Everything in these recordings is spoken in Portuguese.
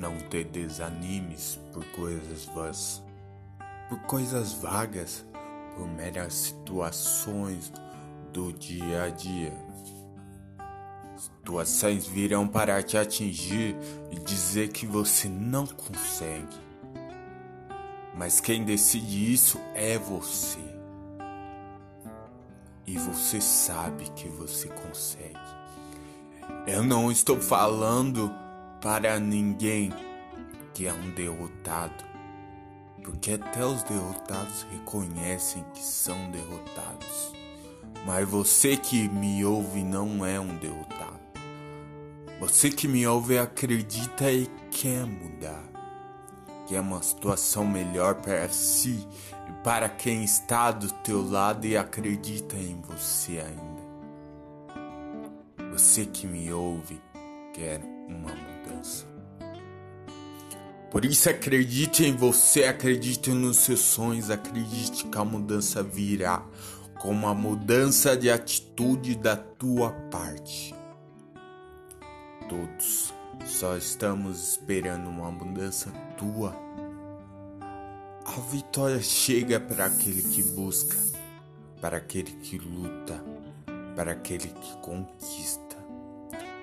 Não te desanimes por coisas vãs, por coisas vagas, por meras situações do dia a dia. Situações virão para te atingir e dizer que você não consegue. Mas quem decide isso é você. E você sabe que você consegue. Eu não estou falando para ninguém que é um derrotado, porque até os derrotados reconhecem que são derrotados. Mas você que me ouve não é um derrotado. Você que me ouve acredita e quer mudar. Quer uma situação melhor para si e para quem está do teu lado e acredita em você ainda. Você que me ouve quer uma mudança. Por isso acredite em você, acredite nos seus sonhos, acredite que a mudança virá com uma mudança de atitude da tua parte. Todos só estamos esperando uma mudança tua. A vitória chega para aquele que busca, para aquele que luta, para aquele que conquista,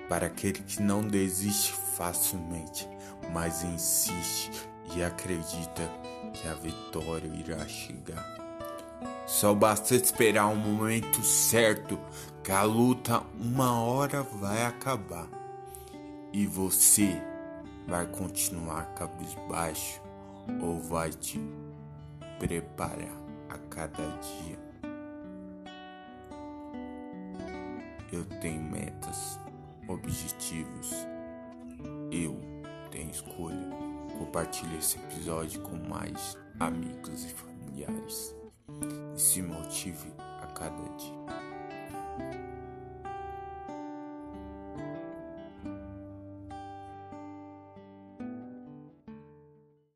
para aquele que não desiste facilmente, mas insiste e acredita que a vitória irá chegar. Só basta esperar o um momento certo que a luta uma hora vai acabar e você vai continuar cabisbaixo ou vai te preparar a cada dia. Eu tenho metas, objetivos, eu tenho escolha. Compartilhe esse episódio com mais amigos e familiares e se motive a cada dia.